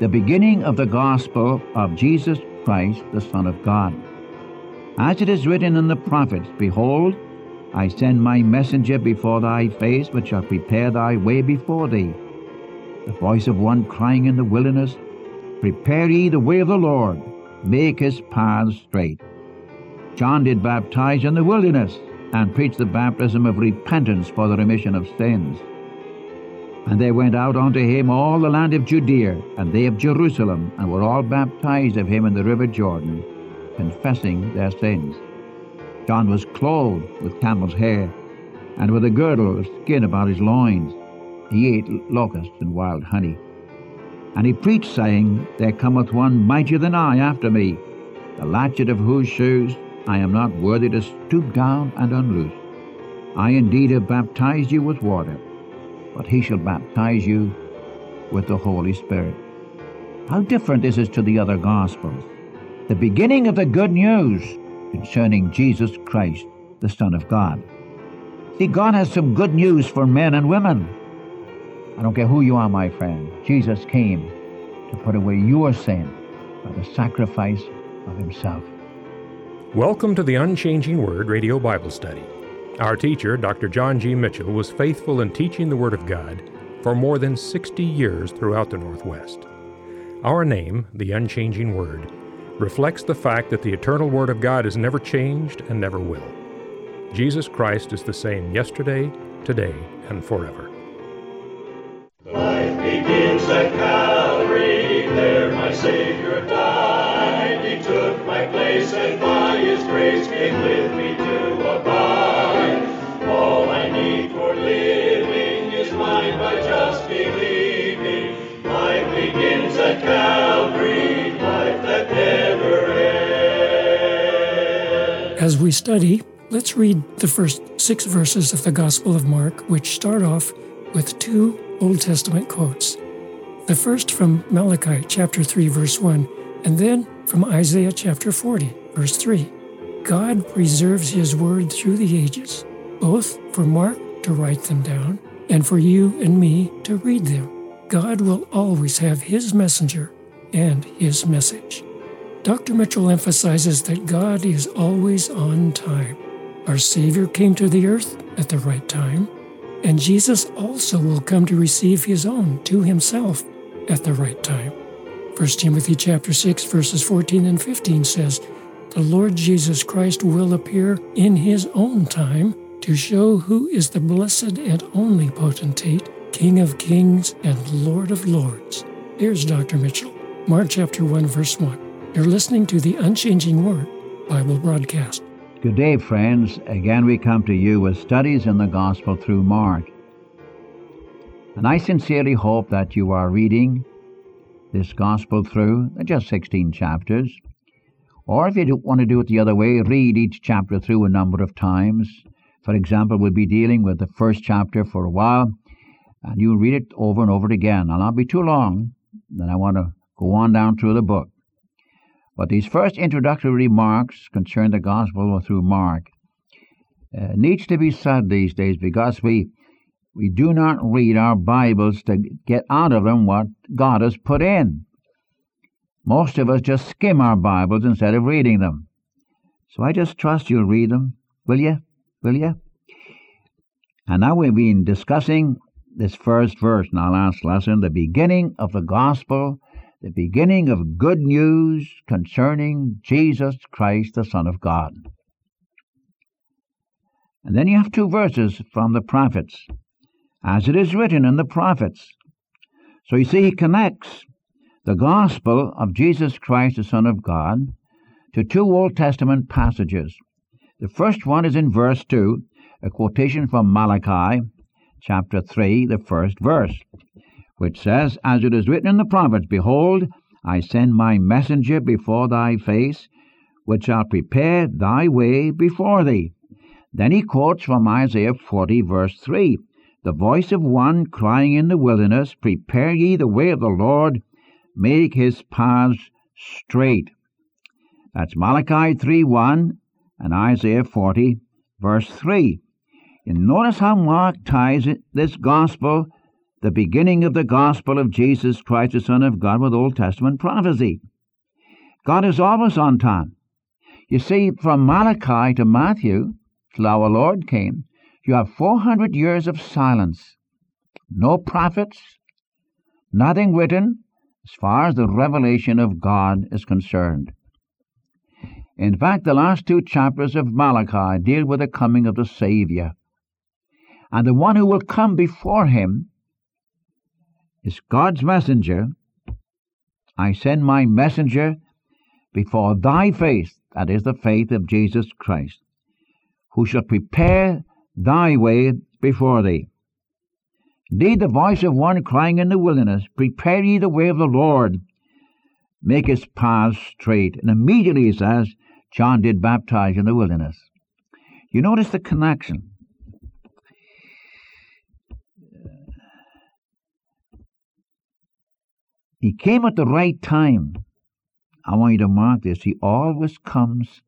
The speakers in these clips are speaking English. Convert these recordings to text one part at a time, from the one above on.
the beginning of the gospel of Jesus Christ, the Son of God. As it is written in the prophets, Behold, I send my messenger before thy face, which shall prepare thy way before thee. The voice of one crying in the wilderness, Prepare ye the way of the Lord, make his paths straight. John did baptize in the wilderness, and preached the baptism of repentance for the remission of sins. And there went out unto him all the land of Judea, and they of Jerusalem, and were all baptized of him in the river Jordan, confessing their sins. John was clothed with camel's hair, and with a girdle of skin about his loins. He ate locusts and wild honey. And he preached, saying, There cometh one mightier than I after me, the latchet of whose shoes I am not worthy to stoop down and unloose. I indeed have baptized you with water, but he shall baptize you with the Holy Spirit. How different this is to the other Gospels. The beginning of the good news concerning Jesus Christ, the Son of God. See, God has some good news for men and women. I don't care who you are, my friend. Jesus came to put away your sin by the sacrifice of himself. Welcome to the Unchanging Word Radio Bible Study. Our teacher, Dr. John G. Mitchell, was faithful in teaching the Word of God for more than 60 years throughout the Northwest. Our name, the Unchanging Word, reflects the fact that the eternal Word of God has never changed and never will. Jesus Christ is the same yesterday, today, and forever. Life begins at Calvary, there my Savior died. He took my place and by His grace came with me to As we study, let's read the first six verses of the Gospel of Mark, which start off with two Old Testament quotes. The first from Malachi chapter 3, verse 1, and then from Isaiah chapter 40, verse 3. God preserves His word through the ages, both for Mark to write them down and for you and me to read them. God will always have His messenger and His message. Dr. Mitchell emphasizes that God is always on time. Our Savior came to the earth at the right time, and Jesus also will come to receive his own to himself at the right time. 1 Timothy chapter 6 verses 14 and 15 says, "The Lord Jesus Christ will appear in his own time to show who is the blessed and only potentate, King of kings and Lord of lords." Here's Dr. Mitchell, Mark chapter 1 verse 1. You're listening to the Unchanging Word Bible broadcast. Good day, friends. Again, we come to you with studies in the Gospel through Mark. And I sincerely hope that you are reading this Gospel through just 16 chapters. Or if you don't want to do it the other way, read each chapter through a number of times. For example, we'll be dealing with the first chapter for a while, and you read it over and over again. I'll not be too long, then I want to go on down through the book. But these first introductory remarks concern the gospel through Mark. Uh, needs to be said these days because we we do not read our Bibles to get out of them what God has put in. Most of us just skim our Bibles instead of reading them. So I just trust you'll read them, will you? Will you? And now we've been discussing this first verse in our last lesson, the beginning of the gospel the beginning of good news concerning Jesus Christ, the Son of God. And then you have two verses from the prophets, as it is written in the prophets. So you see, he connects the gospel of Jesus Christ, the Son of God, to two Old Testament passages. The first one is in verse 2, a quotation from Malachi chapter 3, the first verse which says, As it is written in the prophets, Behold, I send my messenger before thy face, which shall prepare thy way before thee. Then he quotes from Isaiah 40, verse 3 The voice of one crying in the wilderness, Prepare ye the way of the Lord, make his paths straight. That's Malachi 3 1 and Isaiah 40, verse 3. And notice how Mark ties it, this gospel the beginning of the gospel of Jesus Christ, the Son of God, with Old Testament prophecy. God is always on time. You see, from Malachi to Matthew, till our Lord came, you have 400 years of silence. No prophets, nothing written as far as the revelation of God is concerned. In fact, the last two chapters of Malachi deal with the coming of the Savior. And the one who will come before him is God's messenger. I send my messenger before thy face, that is the faith of Jesus Christ, who shall prepare thy way before thee. Indeed, the voice of one crying in the wilderness, Prepare ye the way of the Lord, make his paths straight. And immediately he says, John did baptize in the wilderness. You notice the connection. He came at the right time. I want you to mark this. He always comes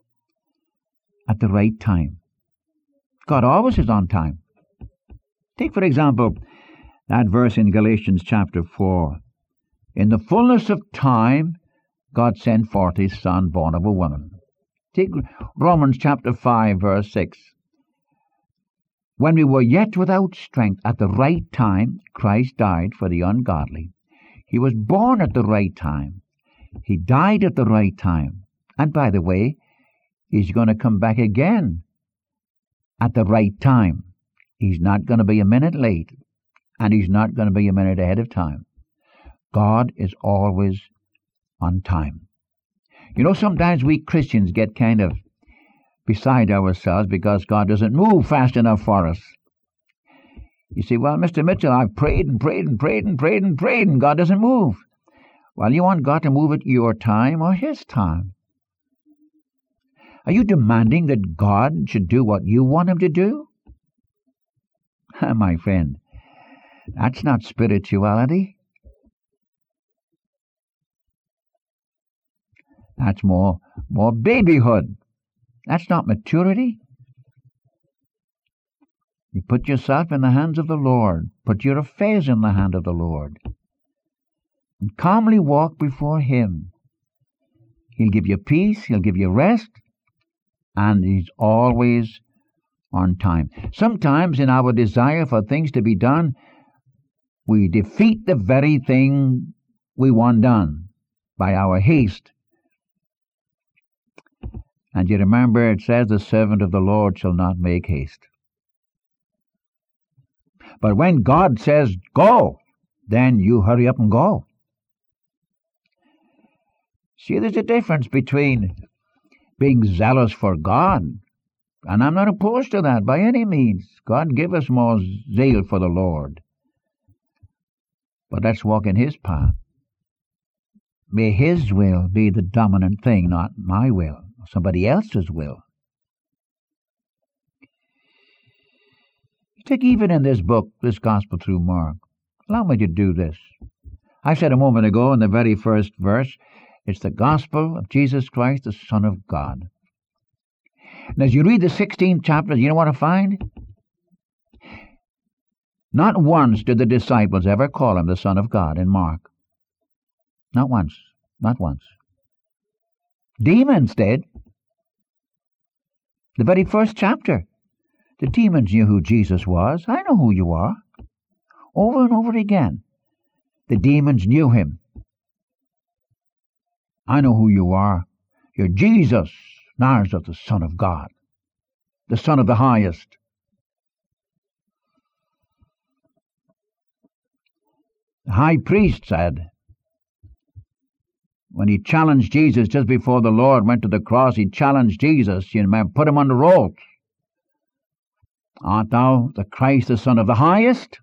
at the right time. God always is on time. Take, for example, that verse in Galatians chapter 4. In the fullness of time, God sent forth his Son, born of a woman. Take Romans chapter 5, verse 6. When we were yet without strength, at the right time, Christ died for the ungodly. He was born at the right time. He died at the right time. And by the way, he's going to come back again at the right time. He's not going to be a minute late, and he's not going to be a minute ahead of time. God is always on time. You know, sometimes we Christians get kind of beside ourselves because God doesn't move fast enough for us. You say, well, Mr. Mitchell, I've prayed and prayed and prayed and prayed and prayed, and God doesn't move. Well, you want God to move at your time or His time? Are you demanding that God should do what you want Him to do? My friend, that's not spirituality. That's more, more babyhood. That's not maturity. You put yourself in the hands of the Lord. Put your affairs in the hand of the Lord. And calmly walk before Him. He'll give you peace, He'll give you rest, and He's always on time. Sometimes, in our desire for things to be done, we defeat the very thing we want done by our haste. And you remember it says, The servant of the Lord shall not make haste. But when God says go, then you hurry up and go. See, there's a difference between being zealous for God, and I'm not opposed to that by any means. God give us more zeal for the Lord. But let's walk in His path. May His will be the dominant thing, not my will, somebody else's will. Take even in this book, this Gospel through Mark. Allow me to do this. I said a moment ago in the very first verse, it's the Gospel of Jesus Christ, the Son of God. And as you read the 16th chapter, you know what I find? Not once did the disciples ever call him the Son of God in Mark. Not once. Not once. Demons did. The very first chapter. The demons knew who Jesus was. I know who you are. Over and over again. The demons knew him. I know who you are. You're Jesus, Nazareth, the Son of God, the Son of the highest. The high priest said, when he challenged Jesus just before the Lord went to the cross, he challenged Jesus, you know, put him on the ropes. Art thou the Christ, the Son of the highest?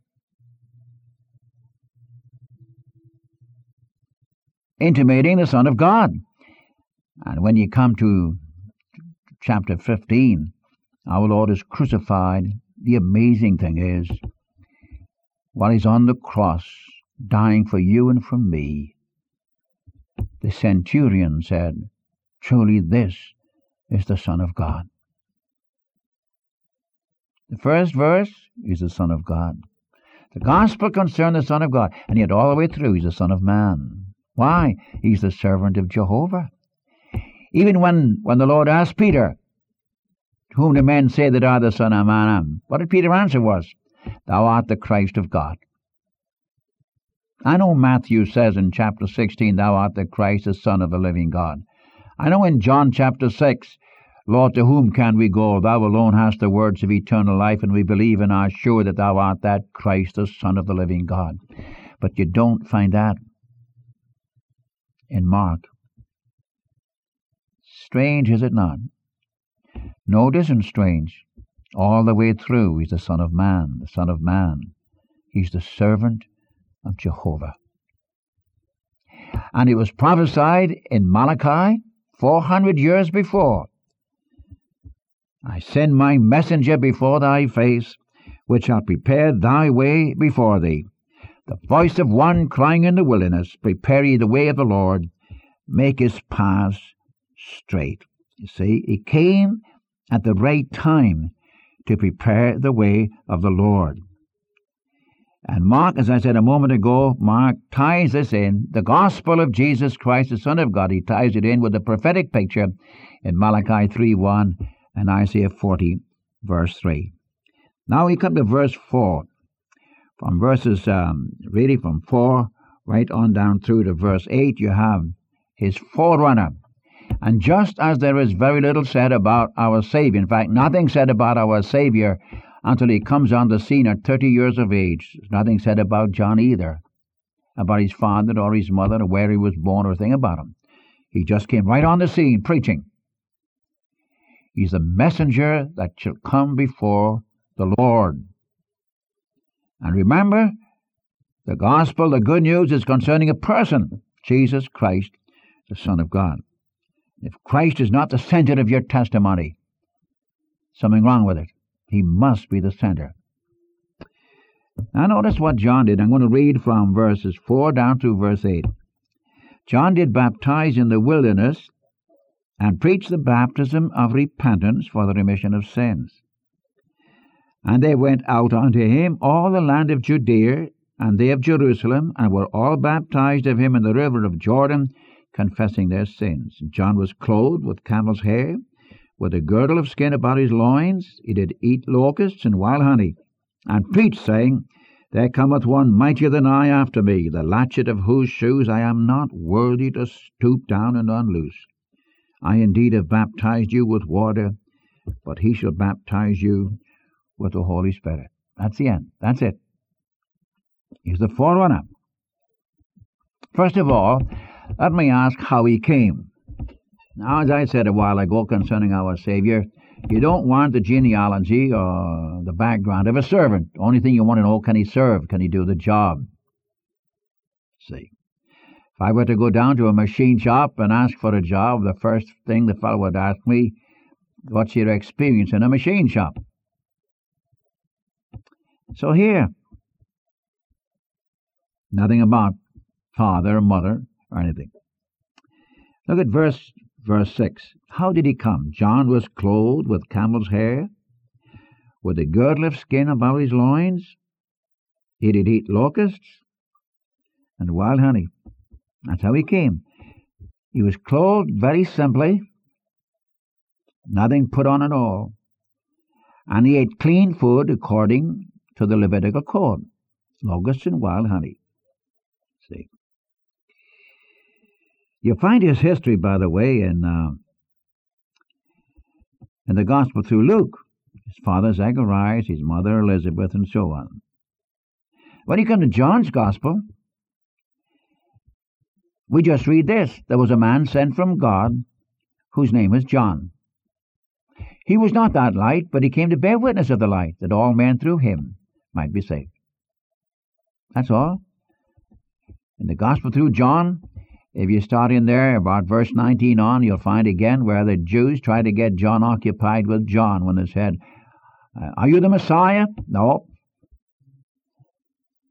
Intimating the Son of God. And when you come to chapter 15, our Lord is crucified. The amazing thing is, while he's on the cross, dying for you and for me, the centurion said, Truly this is the Son of God. The first verse is the Son of God. The gospel concerned the Son of God, and yet all the way through he's the Son of Man. Why? He's the servant of Jehovah. Even when, when the Lord asked Peter, whom the men say that I, the Son of Man am, what did Peter answer was, Thou art the Christ of God. I know Matthew says in chapter 16, Thou art the Christ, the Son of the living God. I know in John chapter 6, Lord, to whom can we go? Thou alone hast the words of eternal life, and we believe and are sure that Thou art that Christ, the Son of the living God. But you don't find that in Mark. Strange, is it not? No, it isn't strange. All the way through, he's the Son of Man, the Son of Man. He's the servant of Jehovah. And it was prophesied in Malachi 400 years before. I send my messenger before thy face, which shall prepare thy way before thee. The voice of one crying in the wilderness, Prepare ye the way of the Lord, make his paths straight. You see, he came at the right time to prepare the way of the Lord. And Mark, as I said a moment ago, Mark ties this in, the gospel of Jesus Christ, the Son of God. He ties it in with the prophetic picture in Malachi 3 1 and Isaiah 40, verse 3. Now we come to verse 4. From verses, um, really from 4 right on down through to verse 8, you have his forerunner. And just as there is very little said about our Savior, in fact, nothing said about our Savior until he comes on the scene at 30 years of age. Nothing said about John either, about his father or his mother or where he was born or thing about him. He just came right on the scene preaching. He's the messenger that shall come before the Lord. And remember, the gospel, the good news, is concerning a person, Jesus Christ, the Son of God. If Christ is not the center of your testimony, something wrong with it. He must be the center. Now notice what John did. I'm going to read from verses 4 down to verse 8. John did baptize in the wilderness and preached the baptism of repentance for the remission of sins. And they went out unto him all the land of Judea and they of Jerusalem, and were all baptized of him in the river of Jordan, confessing their sins. John was clothed with camel's hair, with a girdle of skin about his loins. He did eat locusts and wild honey, and preached, saying, There cometh one mightier than I after me, the latchet of whose shoes I am not worthy to stoop down and unloose. I indeed have baptized you with water, but he shall baptize you with the Holy Spirit. That's the end. That's it. He's the forerunner. First of all, let me ask how he came. Now, as I said a while ago concerning our Savior, you don't want the genealogy or the background of a servant. The only thing you want to know, can he serve? Can he do the job? See. If I were to go down to a machine shop and ask for a job, the first thing the fellow would ask me, what's your experience in a machine shop? So here, nothing about father, or mother, or anything. Look at verse Verse 6 How did he come? John was clothed with camel's hair, with a girdle of skin about his loins. He did eat locusts and wild honey. That's how he came. He was clothed very simply, nothing put on at all, and he ate clean food according to the Levitical code locusts and wild honey. See? You find his history, by the way, in uh, in the Gospel through Luke. His father Zacharias, his mother Elizabeth, and so on. When you come to John's Gospel, we just read this: there was a man sent from God, whose name was John. He was not that light, but he came to bear witness of the light, that all men through him might be saved. That's all. In the Gospel through John, if you start in there about verse 19 on, you'll find again where the Jews try to get John occupied with John when they said, uh, Are you the Messiah? No.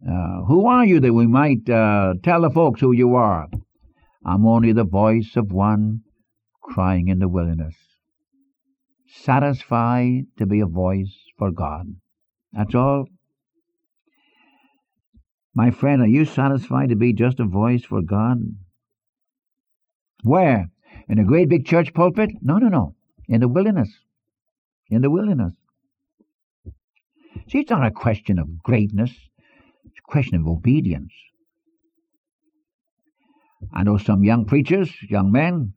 Uh, who are you that we might uh, tell the folks who you are? I'm only the voice of one crying in the wilderness, satisfied to be a voice for God. That's all. My friend, are you satisfied to be just a voice for God? Where? In a great big church pulpit? No, no, no. In the wilderness. In the wilderness. See, it's not a question of greatness, it's a question of obedience. I know some young preachers, young men,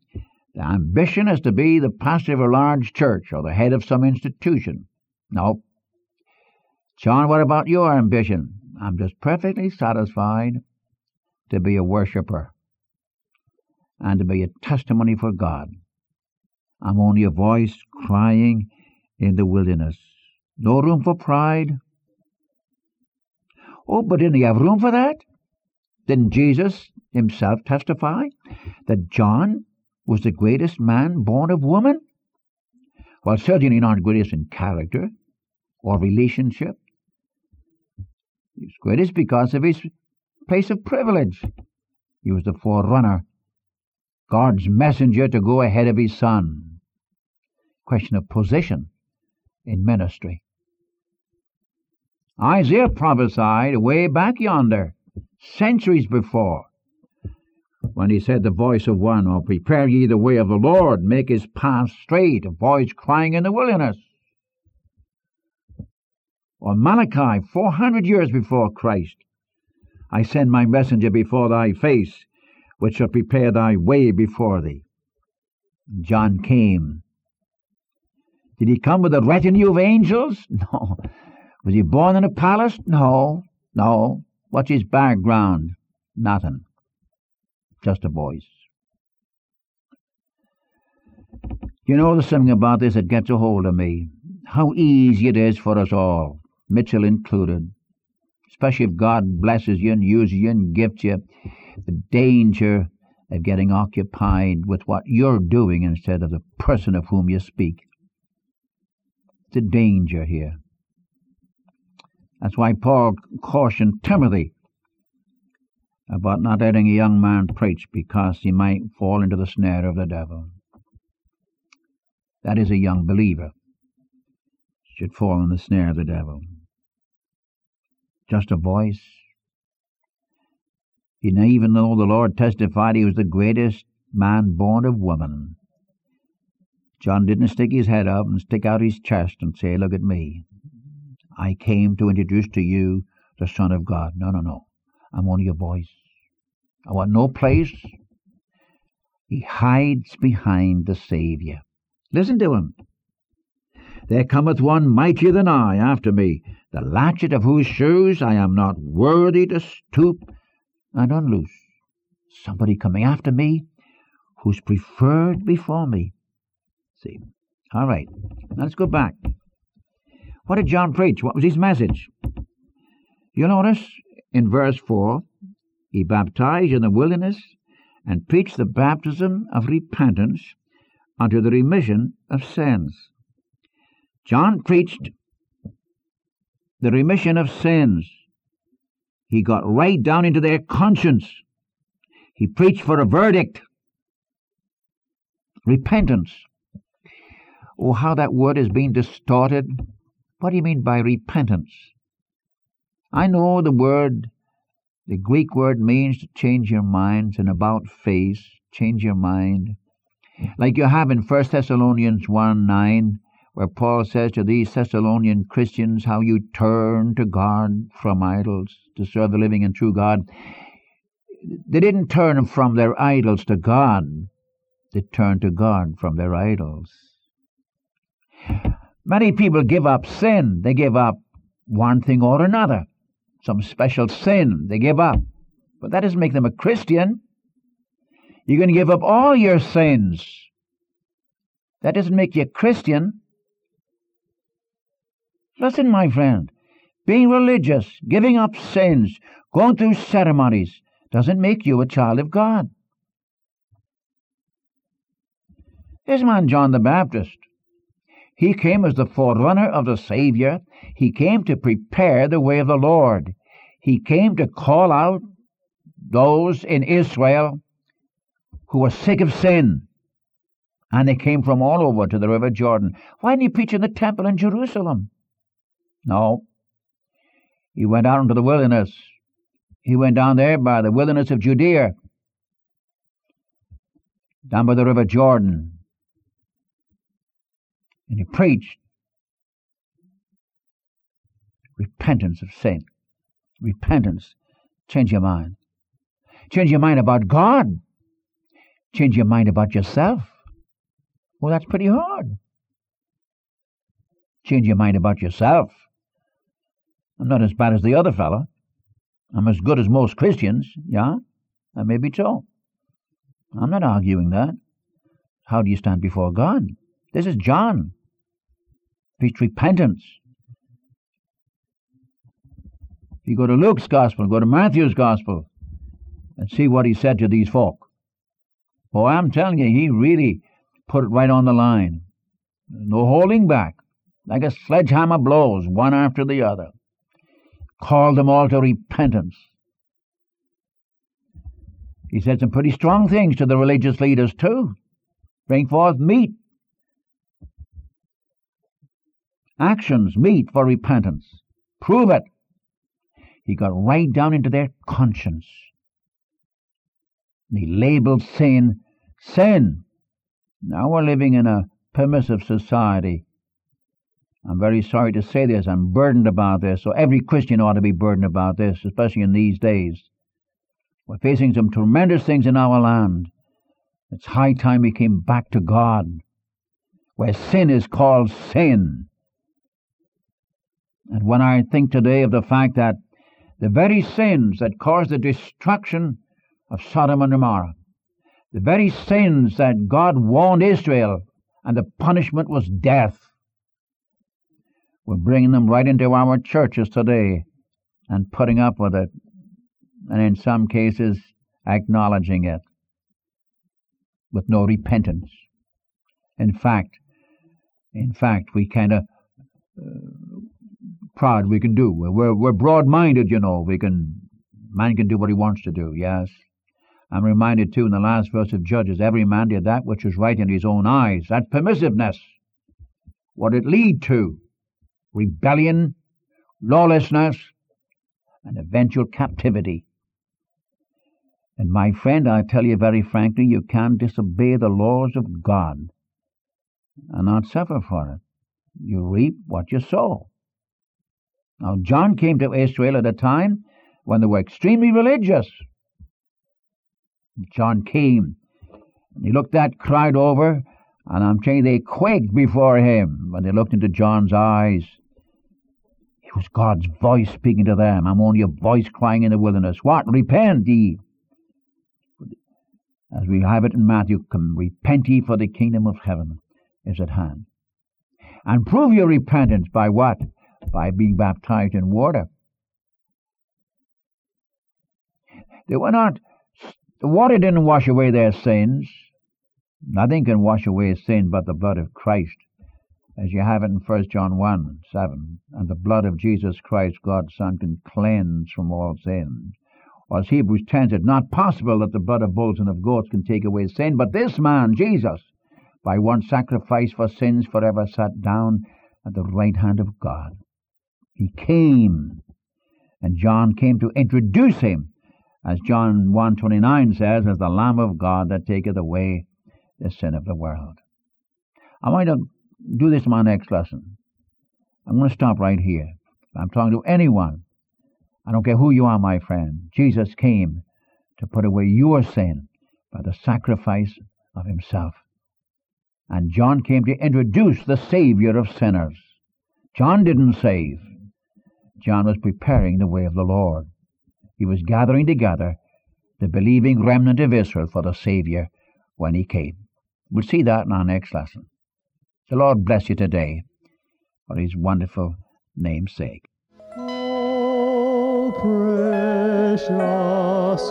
the ambition is to be the pastor of a large church or the head of some institution. No. John, what about your ambition? I'm just perfectly satisfied to be a worshiper and to be a testimony for God. I'm only a voice crying in the wilderness. No room for pride. Oh, but didn't he have room for that? Didn't Jesus himself testify that John was the greatest man born of woman? Well, certainly not greatest in character or relationship. He was greatest because of his place of privilege. He was the forerunner, God's messenger to go ahead of his son. Question of position in ministry. Isaiah prophesied way back yonder, centuries before, when he said, The voice of one, or prepare ye the way of the Lord, make his path straight, a voice crying in the wilderness. Or Malachi, 400 years before Christ, I send my messenger before thy face, which shall prepare thy way before thee. John came. Did he come with a retinue of angels? No. Was he born in a palace? No. No. What's his background? Nothing just a voice. You know, there's something about this that gets a hold of me. How easy it is for us all, Mitchell included, especially if God blesses you and uses you and gifts you, the danger of getting occupied with what you're doing instead of the person of whom you speak. A danger here. That's why Paul cautioned Timothy about not letting a young man preach because he might fall into the snare of the devil. That is, a young believer should fall in the snare of the devil. Just a voice. Even though the Lord testified he was the greatest man born of woman, John didn't stick his head up and stick out his chest and say, Look at me. I came to introduce to you the Son of God. No, no, no. I'm only a voice. I want no place. He hides behind the Saviour. Listen to him. There cometh one mightier than I after me, the latchet of whose shoes I am not worthy to stoop and unloose. Somebody coming after me who's preferred before me. See. All right. Let's go back. What did John preach? What was his message? You'll notice in verse 4 he baptized in the wilderness and preached the baptism of repentance unto the remission of sins. John preached the remission of sins. He got right down into their conscience. He preached for a verdict. Repentance. Oh, how that word has been distorted. What do you mean by repentance? I know the word the Greek word means to change your mind, and about face, change your mind. Like you have in 1 Thessalonians 1 9, where Paul says to these Thessalonian Christians how you turn to God from idols to serve the living and true God. They didn't turn from their idols to God, they turned to God from their idols. Many people give up sin, they give up one thing or another some special sin they give up. But that doesn't make them a Christian. You can give up all your sins. That doesn't make you a Christian. Listen, my friend, being religious, giving up sins, going through ceremonies, doesn't make you a child of God. This man, John the Baptist, he came as the forerunner of the Savior. He came to prepare the way of the Lord. He came to call out those in Israel who were sick of sin. And they came from all over to the River Jordan. Why didn't he preach in the temple in Jerusalem? No. He went out into the wilderness he went down there by the wilderness of Judea, down by the river Jordan, and he preached repentance of sin. Repentance. Change your mind. Change your mind about God. Change your mind about yourself. Well, that's pretty hard. Change your mind about yourself. I'm not as bad as the other fellow. I'm as good as most Christians, yeah? That may be so. I'm not arguing that. How do you stand before God? This is John. Preach repentance. You go to Luke's Gospel, go to Matthew's Gospel, and see what he said to these folk. Boy, I'm telling you, he really put it right on the line. No holding back. Like a sledgehammer blows, one after the other. Called them all to repentance. He said some pretty strong things to the religious leaders, too. Bring forth meat. Actions, meet for repentance. Prove it. He got right down into their conscience. He labeled sin sin. Now we're living in a permissive society. I'm very sorry to say this. I'm burdened about this. So every Christian ought to be burdened about this, especially in these days. We're facing some tremendous things in our land. It's high time we came back to God, where sin is called sin. And when I think today of the fact that the very sins that caused the destruction of Sodom and Gomorrah, the very sins that God warned Israel, and the punishment was death. We're bringing them right into our churches today and putting up with it, and in some cases, acknowledging it with no repentance. In fact, in fact, we kind of uh, proud we can do. We're we're broad-minded, you know. We can man can do what he wants to do. Yes, I'm reminded too in the last verse of Judges, every man did that which was right in his own eyes. That permissiveness. What it lead to? Rebellion, lawlessness, and eventual captivity. And my friend, I tell you very frankly, you can't disobey the laws of God and not suffer for it. You reap what you sow. Now, John came to Israel at a time when they were extremely religious. John came. And he looked that crowd over, and I'm you, they quaked before him when they looked into John's eyes. It was God's voice speaking to them. I'm only a voice crying in the wilderness. What? Repent ye. As we have it in Matthew, come, repent ye, for the kingdom of heaven is at hand. And prove your repentance by what? By being baptized in water. They were not the water didn't wash away their sins. Nothing can wash away sin but the blood of Christ, as you have it in 1 John 1 7. And the blood of Jesus Christ, God's Son, can cleanse from all sin. Or as Hebrews 10 said, not possible that the blood of bulls and of goats can take away sin, but this man, Jesus, by one sacrifice for sins forever sat down at the right hand of God. He came, and John came to introduce him as John 1.29 says, as the Lamb of God that taketh away the sin of the world. I want to do this in my next lesson. I'm going to stop right here. I'm talking to anyone. I don't care who you are, my friend. Jesus came to put away your sin by the sacrifice of himself. And John came to introduce the Savior of sinners. John didn't save. John was preparing the way of the Lord. He was gathering together the believing remnant of Israel for the Savior when He came. We'll see that in our next lesson. The Lord bless you today for His wonderful name's sake. Oh, precious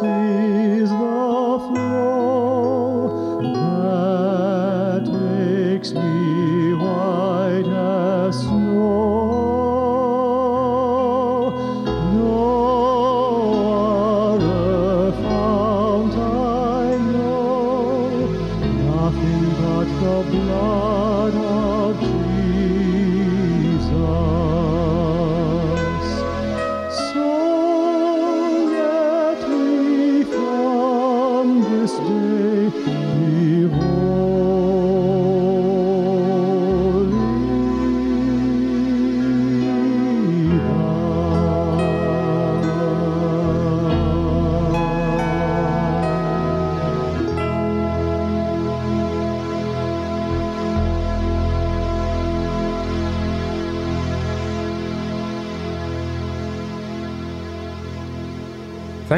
is the flow that takes me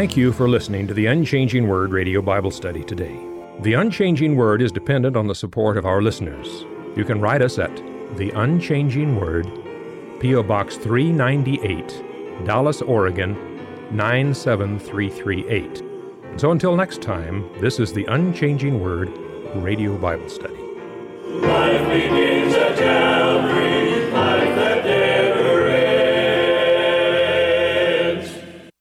Thank you for listening to the Unchanging Word Radio Bible Study today. The Unchanging Word is dependent on the support of our listeners. You can write us at The Unchanging Word, P.O. Box 398, Dallas, Oregon 97338. So until next time, this is the Unchanging Word Radio Bible Study. Life begins Calvary.